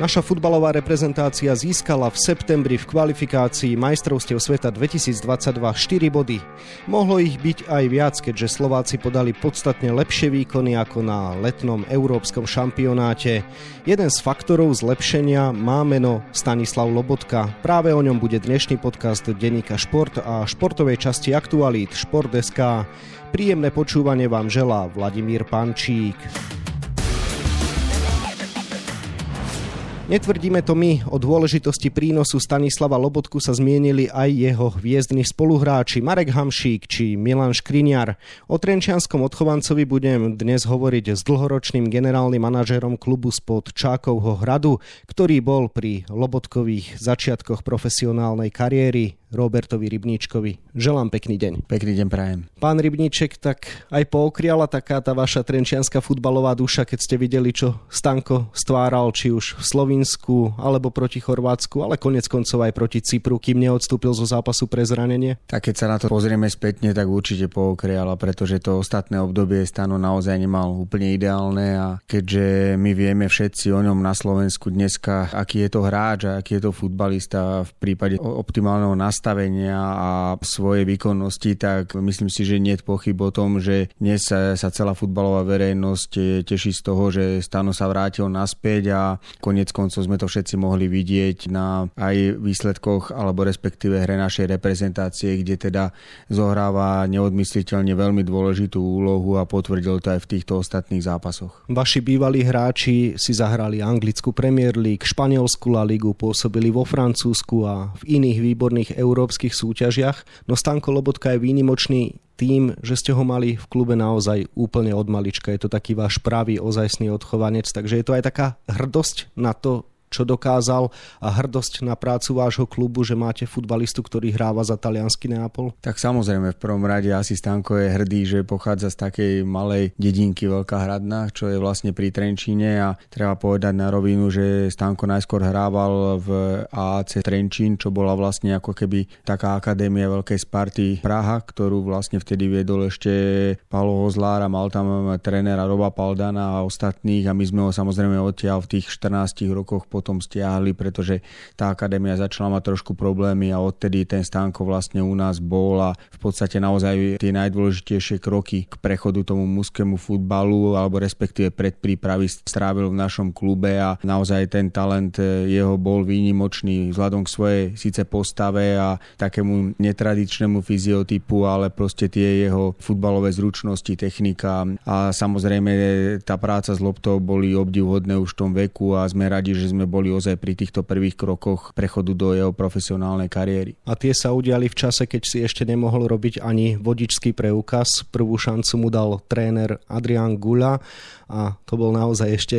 Naša futbalová reprezentácia získala v septembri v kvalifikácii majstrovstiev sveta 2022 4 body. Mohlo ich byť aj viac, keďže Slováci podali podstatne lepšie výkony ako na letnom európskom šampionáte. Jeden z faktorov zlepšenia má meno Stanislav Lobotka. Práve o ňom bude dnešný podcast Denika Šport a športovej časti Aktualít Šport.sk. Príjemné počúvanie vám želá Vladimír Pančík. Netvrdíme to my, o dôležitosti prínosu Stanislava Lobotku sa zmienili aj jeho hviezdni spoluhráči Marek Hamšík či Milan Škriniar. O Trenčianskom odchovancovi budem dnes hovoriť s dlhoročným generálnym manažérom klubu spod Čákovho hradu, ktorý bol pri Lobotkových začiatkoch profesionálnej kariéry Robertovi Rybníčkovi. Želám pekný deň. Pekný deň prajem. Pán Rybníček, tak aj pookriala taká tá vaša trenčianská futbalová duša, keď ste videli, čo Stanko stváral, či už v Slovinsku, alebo proti Chorvátsku, ale konec koncov aj proti Cypru, kým neodstúpil zo zápasu pre zranenie? Tak keď sa na to pozrieme spätne, tak určite pookriala, pretože to ostatné obdobie Stano naozaj nemal úplne ideálne a keďže my vieme všetci o ňom na Slovensku dneska, aký je to hráč a aký je to futbalista v prípade optimálneho nastavenia a svojej výkonnosti, tak myslím si, že nie je pochyb o tom, že dnes sa, celá futbalová verejnosť teší z toho, že Stano sa vrátil naspäť a konec koncov sme to všetci mohli vidieť na aj výsledkoch alebo respektíve hre našej reprezentácie, kde teda zohráva neodmysliteľne veľmi dôležitú úlohu a potvrdil to aj v týchto ostatných zápasoch. Vaši bývalí hráči si zahrali anglickú Premier League, španielskú La Ligu, pôsobili vo Francúzsku a v iných výborných európskych súťažiach, no Stanko Lobotka je výnimočný tým, že ste ho mali v klube naozaj úplne od malička. Je to taký váš pravý ozajstný odchovanec, takže je to aj taká hrdosť na to, čo dokázal. A hrdosť na prácu vášho klubu, že máte futbalistu, ktorý hráva za taliansky Neapol? Tak samozrejme, v prvom rade asi Stanko je hrdý, že pochádza z takej malej dedinky Veľká Hradná, čo je vlastne pri Trenčíne. A treba povedať na rovinu, že Stanko najskôr hrával v AAC Trenčín, čo bola vlastne ako keby taká akadémia Veľkej Sparty Praha, ktorú vlastne vtedy viedol ešte Paolo Hozlár a mal tam trénera Roba Paldana a ostatných. A my sme ho samozrejme odtiaľ v tých 14 rokoch po potom stiahli, pretože tá akadémia začala mať trošku problémy a odtedy ten stánko vlastne u nás bol a v podstate naozaj tie najdôležitejšie kroky k prechodu tomu mužskému futbalu alebo respektíve predprípravy strávil v našom klube a naozaj ten talent e, jeho bol výnimočný vzhľadom k svojej síce postave a takému netradičnému fyziotypu, ale proste tie jeho futbalové zručnosti, technika a samozrejme tá práca s loptou boli obdivhodné už v tom veku a sme radi, že sme boli ozaj pri týchto prvých krokoch prechodu do jeho profesionálnej kariéry. A tie sa udiali v čase, keď si ešte nemohol robiť ani vodičský preukaz. Prvú šancu mu dal tréner Adrian Gula a to bol naozaj ešte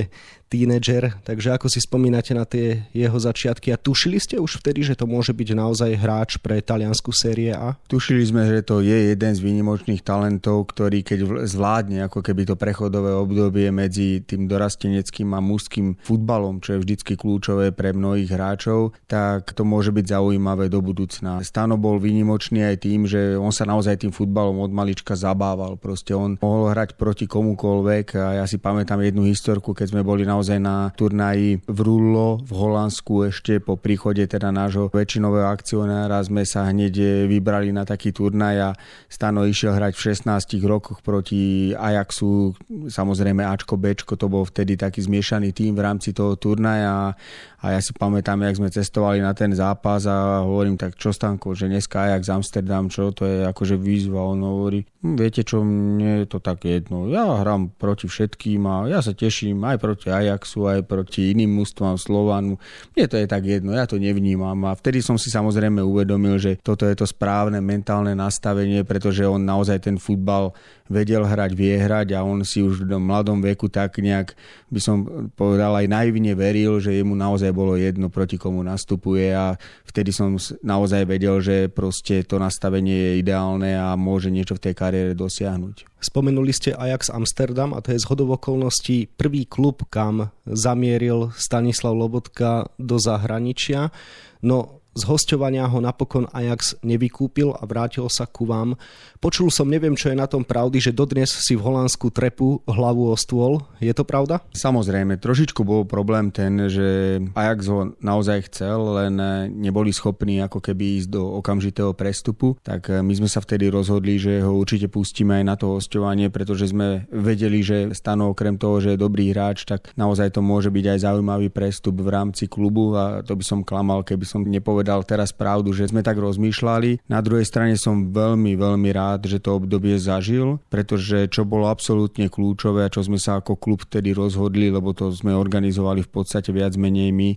tínedžer, takže ako si spomínate na tie jeho začiatky a tušili ste už vtedy, že to môže byť naozaj hráč pre taliansku série A? Tušili sme, že to je jeden z výnimočných talentov, ktorý keď zvládne ako keby to prechodové obdobie medzi tým dorasteneckým a mužským futbalom, čo je vždycky kľúčové pre mnohých hráčov, tak to môže byť zaujímavé do budúcna. Stano bol výnimočný aj tým, že on sa naozaj tým futbalom od malička zabával. Proste on mohol hrať proti komukoľvek a ja si pamätám jednu historku, keď sme boli na naozaj na turnaji v Rullo v Holandsku ešte po príchode teda nášho väčšinového akcionára sme sa hneď vybrali na taký turnaj a Stano išiel hrať v 16 rokoch proti Ajaxu, samozrejme Ačko, Bčko, to bol vtedy taký zmiešaný tým v rámci toho turnaja a ja si pamätám, jak sme cestovali na ten zápas a hovorím tak, čo Stanko, že dneska Ajax Amsterdam, čo to je akože výzva. On hovorí, hm, viete čo, mne je to tak jedno. Ja hrám proti všetkým a ja sa teším aj proti Ajaxu, aj proti iným mústvám Slovanu. Mne to je tak jedno, ja to nevnímam. A vtedy som si samozrejme uvedomil, že toto je to správne mentálne nastavenie, pretože on naozaj ten futbal vedel hrať, vie hrať a on si už v mladom veku tak nejak, by som povedal, aj naivne veril, že jemu naozaj bolo jedno, proti komu nastupuje a vtedy som naozaj vedel, že proste to nastavenie je ideálne a môže niečo v tej kariére dosiahnuť. Spomenuli ste Ajax Amsterdam a to je zhodov okolností prvý klub, kam zamieril Stanislav Lobotka do zahraničia. No z hostovania ho napokon Ajax nevykúpil a vrátil sa ku vám. Počul som, neviem čo je na tom pravdy, že dodnes si v Holandsku trepu hlavu o stôl. Je to pravda? Samozrejme, trošičku bol problém ten, že Ajax ho naozaj chcel, len neboli schopní ako keby ísť do okamžitého prestupu, tak my sme sa vtedy rozhodli, že ho určite pustíme aj na to hostovanie, pretože sme vedeli, že Stano okrem toho, že je dobrý hráč, tak naozaj to môže byť aj zaujímavý prestup v rámci klubu a to by som klamal, keby som nepovedal teraz pravdu, že sme tak rozmýšľali. Na druhej strane som veľmi, veľmi rád, že to obdobie zažil, pretože čo bolo absolútne kľúčové a čo sme sa ako klub vtedy rozhodli, lebo to sme organizovali v podstate viac menej my,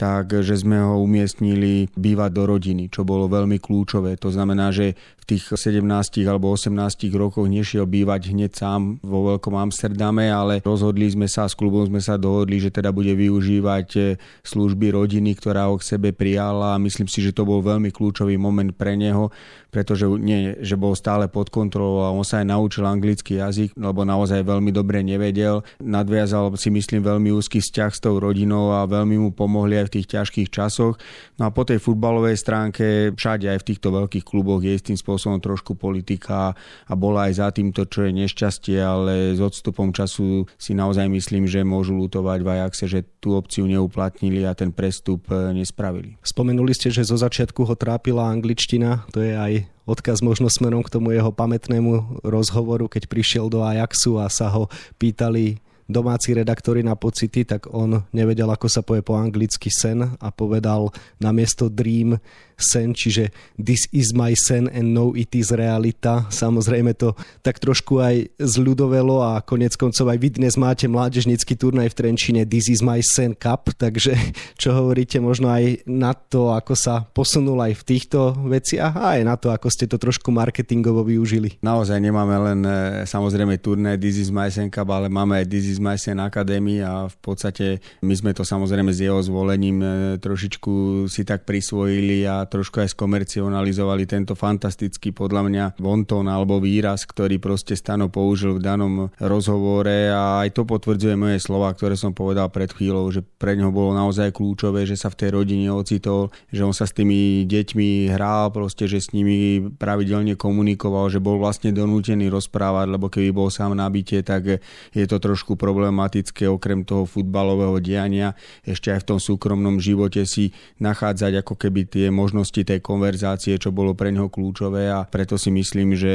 tak že sme ho umiestnili bývať do rodiny, čo bolo veľmi kľúčové. To znamená, že v tých 17 alebo 18 rokoch nešiel bývať hneď sám vo Veľkom Amsterdame, ale rozhodli sme sa, s klubom sme sa dohodli, že teda bude využívať e, služby rodiny, ktorá ho k sebe prijala a myslím si, že to bol veľmi kľúčový moment pre neho, pretože nie, že bol stále pod kontrolou a on sa aj naučil anglický jazyk, lebo naozaj veľmi dobre nevedel. Nadviazal si myslím veľmi úzky vzťah s tou rodinou a veľmi mu pomohli aj v tých ťažkých časoch. No a po tej futbalovej stránke všade aj v týchto veľkých kluboch je istým spôsobom trošku politika a bola aj za týmto, čo je nešťastie, ale s odstupom času si naozaj myslím, že môžu lutovať v Ajaxe, že tú opciu neuplatnili a ten prestup e, nespravili. Spomenuli ste, že zo začiatku ho trápila angličtina, to je aj odkaz možno smerom k tomu jeho pamätnému rozhovoru, keď prišiel do Ajaxu a sa ho pýtali domáci redaktori na pocity, tak on nevedel, ako sa povie po anglicky sen a povedal na miesto dream sen, čiže this is my sen and no it is realita. Samozrejme to tak trošku aj zľudovelo a konec koncov aj vy dnes máte mládežnický turnaj v Trenčine This is my sen cup, takže čo hovoríte možno aj na to, ako sa posunul aj v týchto veciach a aj na to, ako ste to trošku marketingovo využili. Naozaj nemáme len e, samozrejme turnaj This is my sen cup, ale máme aj This is my sen Academy a v podstate my sme to samozrejme s jeho zvolením e, trošičku si tak prisvojili a trošku aj skomercionalizovali tento fantastický podľa mňa vonton alebo výraz, ktorý proste Stano použil v danom rozhovore. A aj to potvrdzuje moje slova, ktoré som povedal pred chvíľou, že pre ňoho bolo naozaj kľúčové, že sa v tej rodine ocitol, že on sa s tými deťmi hral, proste, že s nimi pravidelne komunikoval, že bol vlastne donútený rozprávať, lebo keby bol sám na byte, tak je to trošku problematické okrem toho futbalového diania ešte aj v tom súkromnom živote si nachádzať ako keby tie možnosti možnosti tej konverzácie, čo bolo pre neho kľúčové a preto si myslím, že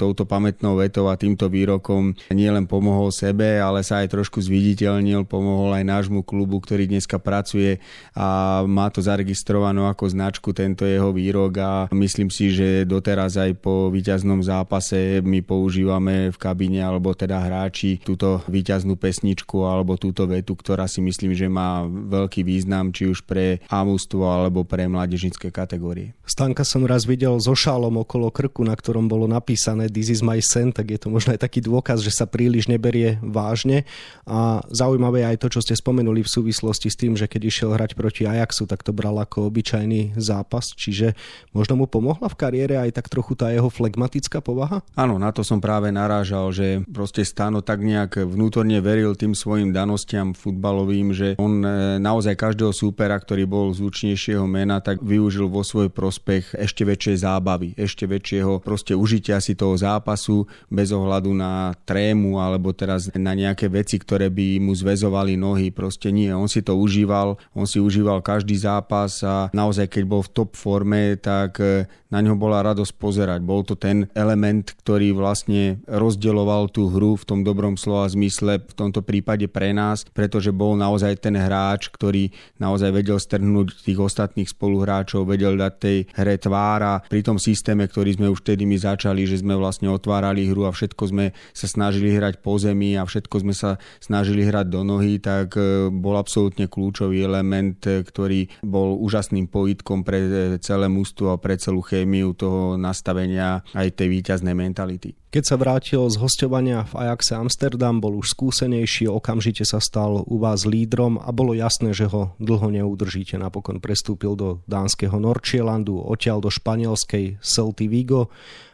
touto pamätnou vetou a týmto výrokom nielen pomohol sebe, ale sa aj trošku zviditeľnil, pomohol aj nášmu klubu, ktorý dneska pracuje a má to zaregistrované ako značku tento jeho výrok a myslím si, že doteraz aj po víťaznom zápase my používame v kabíne alebo teda hráči túto víťaznú pesničku alebo túto vetu, ktorá si myslím, že má veľký význam či už pre amústvo alebo pre mládežnické kategórii. Stanka som raz videl so šálom okolo krku, na ktorom bolo napísané This is my sen, tak je to možno aj taký dôkaz, že sa príliš neberie vážne. A zaujímavé je aj to, čo ste spomenuli v súvislosti s tým, že keď išiel hrať proti Ajaxu, tak to bral ako obyčajný zápas, čiže možno mu pomohla v kariére aj tak trochu tá jeho flegmatická povaha? Áno, na to som práve narážal, že proste Stano tak nejak vnútorne veril tým svojim danostiam futbalovým, že on e, naozaj každého súpera, ktorý bol zvučnejšieho mena, tak využil vo svoj prospech ešte väčšej zábavy, ešte väčšieho proste užitia si toho zápasu bez ohľadu na trému alebo teraz na nejaké veci, ktoré by mu zväzovali nohy. Proste nie, on si to užíval, on si užíval každý zápas a naozaj keď bol v top forme, tak e, na ňo bola radosť pozerať. Bol to ten element, ktorý vlastne rozdeloval tú hru v tom dobrom slova zmysle, v tomto prípade pre nás, pretože bol naozaj ten hráč, ktorý naozaj vedel strhnúť tých ostatných spoluhráčov, vedel dať tej hre tvára. Pri tom systéme, ktorý sme už vtedy my začali, že sme vlastne otvárali hru a všetko sme sa snažili hrať po zemi a všetko sme sa snažili hrať do nohy, tak e, bol absolútne kľúčový element, e, ktorý bol úžasným pojitkom pre e, celé mústvo a pre celú chémiu toho nastavenia aj tej víťaznej mentality. Keď sa vrátil z hostovania v Ajaxe Amsterdam, bol už skúsenejší, okamžite sa stal u vás lídrom a bolo jasné, že ho dlho neudržíte. Napokon prestúpil do dánskeho Norčielandu, odtiaľ do španielskej Celty Vigo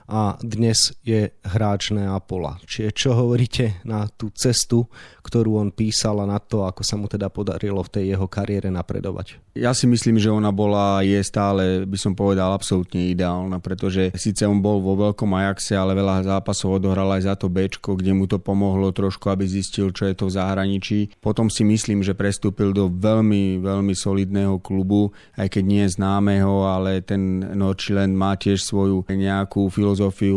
a dnes je hráč Neapola. Čiže čo hovoríte na tú cestu, ktorú on písal a na to, ako sa mu teda podarilo v tej jeho kariére napredovať? Ja si myslím, že ona bola, je stále, by som povedal, absolútne ideálna, pretože síce on bol vo veľkom Ajaxe, ale veľa zápasov odohral aj za to B, kde mu to pomohlo trošku, aby zistil, čo je to v zahraničí. Potom si myslím, že prestúpil do veľmi, veľmi solidného klubu, aj keď nie známeho, ale ten Norčilen má tiež svoju nejakú filozofiu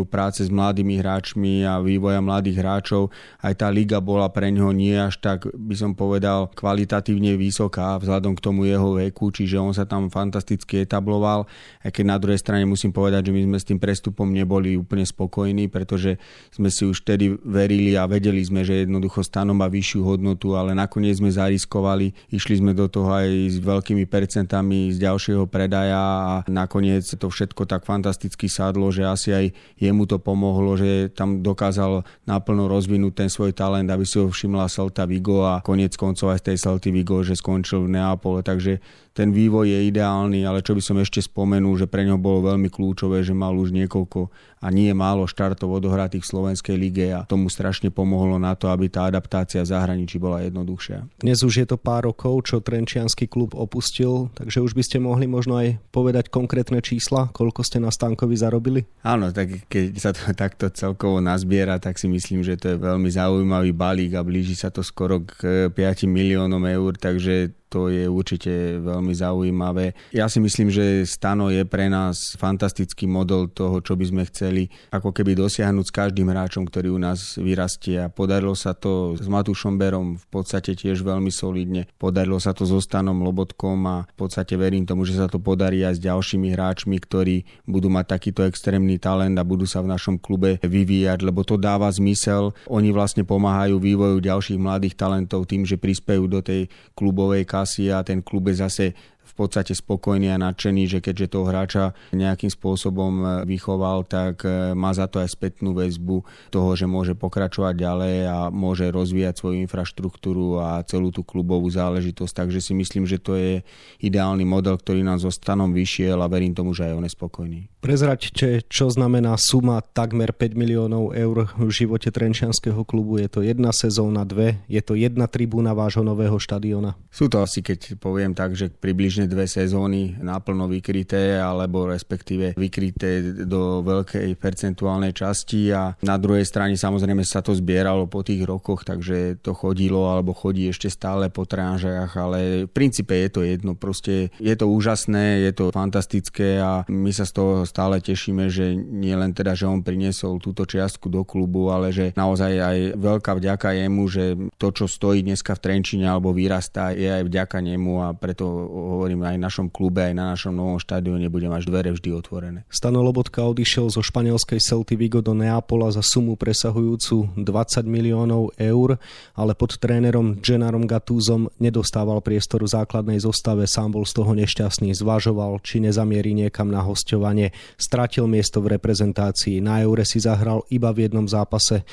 práce s mladými hráčmi a vývoja mladých hráčov. Aj tá liga bola pre ňoho nie až tak, by som povedal, kvalitatívne vysoká vzhľadom k tomu jeho veku, čiže on sa tam fantasticky etabloval. Aj keď na druhej strane musím povedať, že my sme s tým prestupom neboli úplne spokojní, pretože sme si už vtedy verili a vedeli sme, že jednoducho stanom má vyššiu hodnotu, ale nakoniec sme zariskovali, išli sme do toho aj s veľkými percentami z ďalšieho predaja a nakoniec to všetko tak fantasticky sadlo, že asi aj jemu to pomohlo, že tam dokázal naplno rozvinúť ten svoj talent, aby si ho všimla Celta Vigo a konec koncov aj z tej Celty Vigo, že skončil v Neapole, takže ten vývoj je ideálny, ale čo by som ešte spomenul, že pre ňo bolo veľmi kľúčové, že mal už niekoľko a nie málo štartov odohratých v Slovenskej lige a tomu strašne pomohlo na to, aby tá adaptácia v zahraničí bola jednoduchšia. Dnes už je to pár rokov, čo Trenčiansky klub opustil, takže už by ste mohli možno aj povedať konkrétne čísla, koľko ste na Stankovi zarobili? Áno, tak keď sa to takto celkovo nazbiera, tak si myslím, že to je veľmi zaujímavý balík a blíži sa to skoro k 5 miliónom eur, takže to je určite veľmi zaujímavé. Ja si myslím, že Stano je pre nás fantastický model toho, čo by sme chceli ako keby dosiahnuť s každým hráčom, ktorý u nás vyrastie. A podarilo sa to s Matúšom Berom v podstate tiež veľmi solidne. Podarilo sa to so Stanom Lobotkom a v podstate verím tomu, že sa to podarí aj s ďalšími hráčmi, ktorí budú mať takýto extrémny talent a budú sa v našom klube vyvíjať, lebo to dáva zmysel. Oni vlastne pomáhajú vývoju ďalších mladých talentov tým, že prispejú do tej klubovej kasy a ten klub je zase podstate spokojný a nadšený, že keďže toho hráča nejakým spôsobom e, vychoval, tak e, má za to aj spätnú väzbu toho, že môže pokračovať ďalej a môže rozvíjať svoju infraštruktúru a celú tú klubovú záležitosť. Takže si myslím, že to je ideálny model, ktorý nám so stanom vyšiel a verím tomu, že aj on je spokojný. Prezraďte, čo znamená suma takmer 5 miliónov eur v živote Trenčianského klubu. Je to jedna sezóna, dve, je to jedna tribúna vášho nového štadiona? Sú to asi, keď poviem tak, že približne dve sezóny naplno vykryté alebo respektíve vykryté do veľkej percentuálnej časti. A na druhej strane samozrejme sa to zbieralo po tých rokoch, takže to chodilo alebo chodí ešte stále po tranžách, ale v princípe je to jedno, proste je to úžasné, je to fantastické a my sa z toho stále tešíme, že nie len teda, že on priniesol túto čiastku do klubu, ale že naozaj aj veľká vďaka jemu, že to, čo stojí dneska v Trenčine alebo vyrastá, je aj vďaka nemu a preto hovorím hovorím, aj v našom klube, aj na našom novom štadióne bude mať dvere vždy otvorené. Stano Lobotka odišiel zo španielskej Celty Vigo do Neapola za sumu presahujúcu 20 miliónov eur, ale pod trénerom Genarom Gatúzom nedostával priestor v základnej zostave, sám bol z toho nešťastný, zvažoval, či nezamierí niekam na hostovanie, stratil miesto v reprezentácii, na Eure si zahral iba v jednom zápase.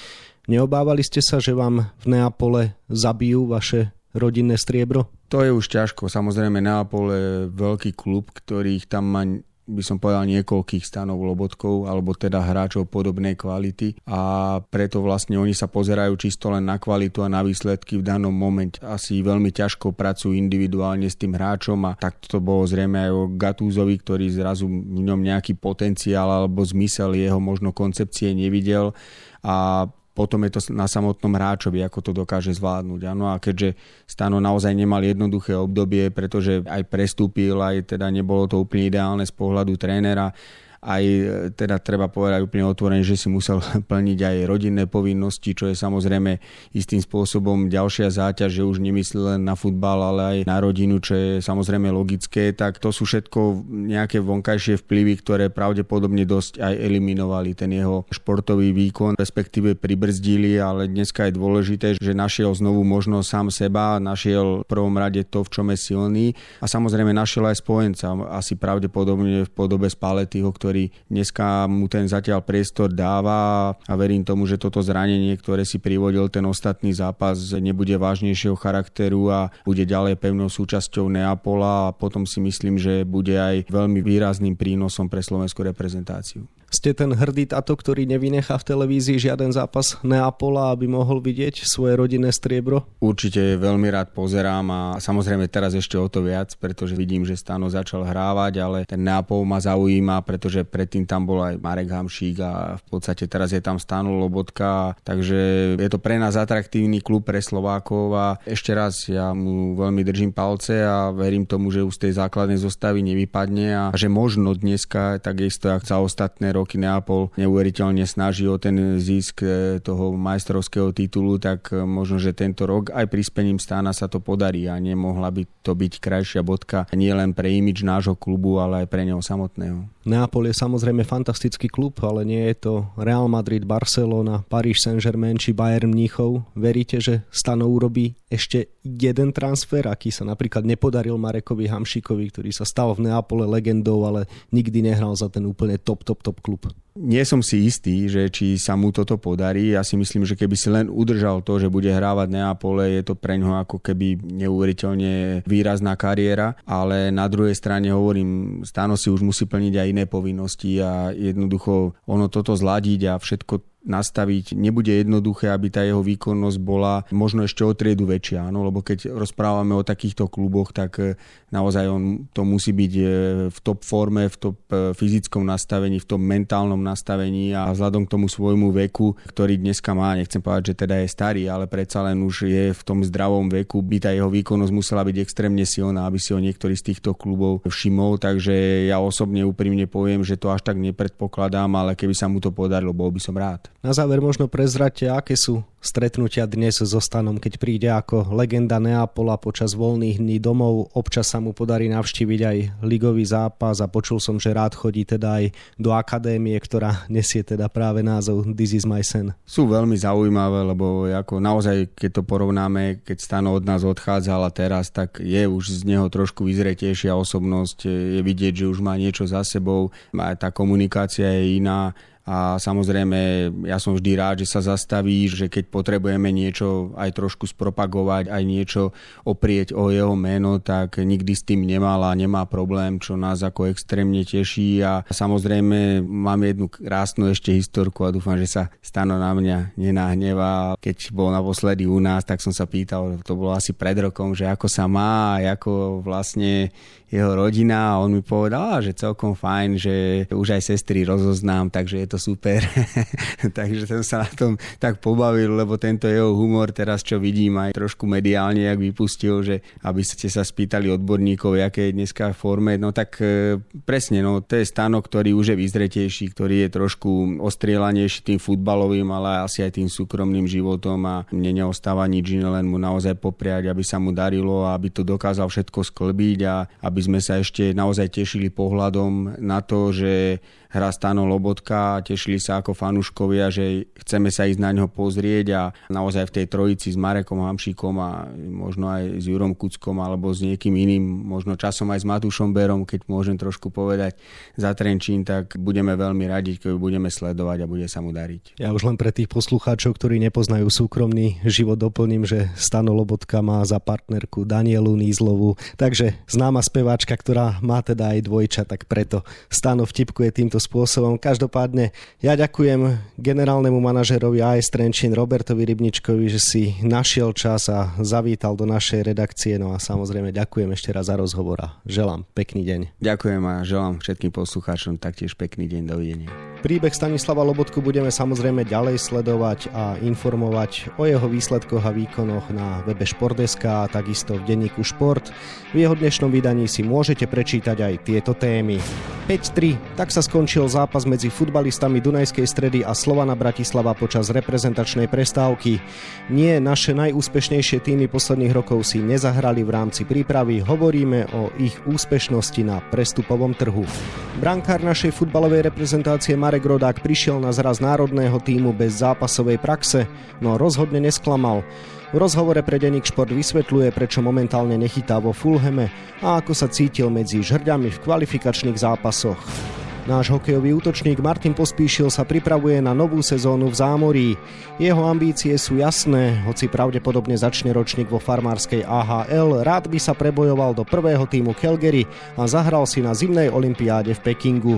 Neobávali ste sa, že vám v Neapole zabijú vaše rodinné striebro? To je už ťažko. Samozrejme Neapol je veľký klub, ktorých tam má by som povedal niekoľkých stanov lobotkov alebo teda hráčov podobnej kvality a preto vlastne oni sa pozerajú čisto len na kvalitu a na výsledky v danom momente. Asi veľmi ťažko pracujú individuálne s tým hráčom a tak to bolo zrejme aj o Gatúzovi, ktorý zrazu v ňom nejaký potenciál alebo zmysel jeho možno koncepcie nevidel a potom je to na samotnom hráčovi, ako to dokáže zvládnuť. Ano, a keďže Stano naozaj nemal jednoduché obdobie, pretože aj prestúpil, aj teda nebolo to úplne ideálne z pohľadu trénera, aj e, teda treba povedať úplne otvorene, že si musel plniť aj rodinné povinnosti, čo je samozrejme istým spôsobom ďalšia záťaž, že už nemyslí len na futbal, ale aj na rodinu, čo je samozrejme logické, tak to sú všetko nejaké vonkajšie vplyvy, ktoré pravdepodobne dosť aj eliminovali ten jeho športový výkon, respektíve pribrzdili, ale dneska je dôležité, že našiel znovu možnosť sám seba, našiel v prvom rade to, v čom je silný a samozrejme našiel aj spojenca, asi pravdepodobne v podobe Spaletyho, ktorý ktorý dneska mu ten zatiaľ priestor dáva a verím tomu, že toto zranenie, ktoré si privodil ten ostatný zápas, nebude vážnejšieho charakteru a bude ďalej pevnou súčasťou Neapola a potom si myslím, že bude aj veľmi výrazným prínosom pre slovenskú reprezentáciu. Ste ten hrdý tato, ktorý nevynechá v televízii žiaden zápas Neapola, aby mohol vidieť svoje rodinné striebro? Určite veľmi rád pozerám a samozrejme teraz ešte o to viac, pretože vidím, že Stano začal hrávať, ale ten Neapol ma zaujíma, pretože predtým tam bol aj Marek Hamšík a v podstate teraz je tam Stano Lobotka, takže je to pre nás atraktívny klub pre Slovákov a ešte raz ja mu veľmi držím palce a verím tomu, že už z tej základnej zostavy nevypadne a že možno dneska, takisto ako za ostatné roky roky Neapol neuveriteľne snaží o ten zisk e, toho majstrovského titulu, tak e, možno, že tento rok aj prispením stána sa to podarí a nemohla by to byť krajšia bodka nie len pre imič nášho klubu, ale aj pre neho samotného. Neapol je samozrejme fantastický klub, ale nie je to Real Madrid, Barcelona, Paris Saint-Germain či Bayern Mníchov. Veríte, že Stano urobí ešte jeden transfer, aký sa napríklad nepodaril Marekovi Hamšíkovi, ktorý sa stal v Neapole legendou, ale nikdy nehral za ten úplne top, top, top klub? Nie som si istý, že či sa mu toto podarí. Ja si myslím, že keby si len udržal to, že bude hrávať Neapole, je to pre ňoho ako keby neuveriteľne výrazná kariéra, ale na druhej strane hovorím, Stano si už musí plniť aj iné povinnosti a jednoducho ono toto zladiť a všetko nastaviť. Nebude jednoduché, aby tá jeho výkonnosť bola možno ešte o triedu väčšia, áno? lebo keď rozprávame o takýchto kluboch, tak e, naozaj on to musí byť e, v top forme, v top e, fyzickom nastavení, v tom mentálnom nastavení a vzhľadom k tomu svojmu veku, ktorý dneska má, nechcem povedať, že teda je starý, ale predsa len už je v tom zdravom veku, by tá jeho výkonnosť musela byť extrémne silná, aby si ho niektorý z týchto klubov všimol, takže ja osobne úprimne poviem, že to až tak nepredpokladám, ale keby sa mu to podarilo, bol by som rád. Na záver možno prezrate, aké sú stretnutia dnes so Stanom, keď príde ako legenda Neapola počas voľných dní domov. Občas sa mu podarí navštíviť aj ligový zápas a počul som, že rád chodí teda aj do akadémie, ktorá nesie teda práve názov This is my sen. Sú veľmi zaujímavé, lebo ako naozaj, keď to porovnáme, keď Stano od nás odchádzal a teraz, tak je už z neho trošku vyzretejšia osobnosť, je vidieť, že už má niečo za sebou, tá komunikácia je iná a samozrejme ja som vždy rád, že sa zastaví, že keď potrebujeme niečo aj trošku spropagovať, aj niečo oprieť o jeho meno, tak nikdy s tým nemal a nemá problém, čo nás ako extrémne teší a samozrejme mám jednu krásnu ešte historku a dúfam, že sa Stano na mňa nenahneva. Keď bol naposledy u nás, tak som sa pýtal, to bolo asi pred rokom, že ako sa má, ako vlastne jeho rodina a on mi povedal, že celkom fajn, že už aj sestry rozoznám, takže je to super. takže som sa na tom tak pobavil, lebo tento jeho humor teraz, čo vidím aj trošku mediálne, jak vypustil, že aby ste sa spýtali odborníkov, aké je dneska forme, no tak e, presne, no to je stanok, ktorý už je vyzretejší, ktorý je trošku ostrielanejší tým futbalovým, ale asi aj tým súkromným životom a mne neostáva nič len mu naozaj popriať, aby sa mu darilo a aby to dokázal všetko sklbiť a aby sme sa ešte naozaj tešili pohľadom na to, že hra Stano Lobotka, tešili sa ako fanúškovia, že chceme sa ísť na ňo pozrieť a naozaj v tej trojici s Marekom Hamšíkom a možno aj s Jurom Kuckom alebo s niekým iným, možno časom aj s Matúšom Berom, keď môžem trošku povedať za Trenčín, tak budeme veľmi radi, keď budeme sledovať a bude sa mu dariť. Ja už len pre tých poslucháčov, ktorí nepoznajú súkromný život, doplním, že Stano Lobotka má za partnerku Danielu Nízlovu, takže známa speváčka, ktorá má teda aj dvojča, tak preto Stano vtipkuje týmto spôsobom. Každopádne ja ďakujem generálnemu manažerovi AS Trenčín Robertovi Rybničkovi, že si našiel čas a zavítal do našej redakcie. No a samozrejme ďakujem ešte raz za rozhovor a želám pekný deň. Ďakujem a želám všetkým poslucháčom taktiež pekný deň. Dovidenia. Príbeh Stanislava Lobotku budeme samozrejme ďalej sledovať a informovať o jeho výsledkoch a výkonoch na webe Športeska a takisto v denníku Šport. V jeho dnešnom vydaní si môžete prečítať aj tieto témy. 5-3, tak sa skončil zápas medzi futbalistami Dunajskej stredy a Slovana Bratislava počas reprezentačnej prestávky. Nie naše najúspešnejšie týmy posledných rokov si nezahrali v rámci prípravy, hovoríme o ich úspešnosti na prestupovom trhu. Brankár našej futbalovej reprezentácie Mar Marek Rodák prišiel na zraz národného týmu bez zápasovej praxe, no rozhodne nesklamal. V rozhovore pre Deník Šport vysvetľuje, prečo momentálne nechytá vo Fulheme a ako sa cítil medzi žrďami v kvalifikačných zápasoch. Náš hokejový útočník Martin Pospíšil sa pripravuje na novú sezónu v zámorí. Jeho ambície sú jasné, hoci pravdepodobne začne ročník vo farmárskej AHL, rád by sa prebojoval do prvého týmu Calgary a zahral si na zimnej olympiáde v Pekingu.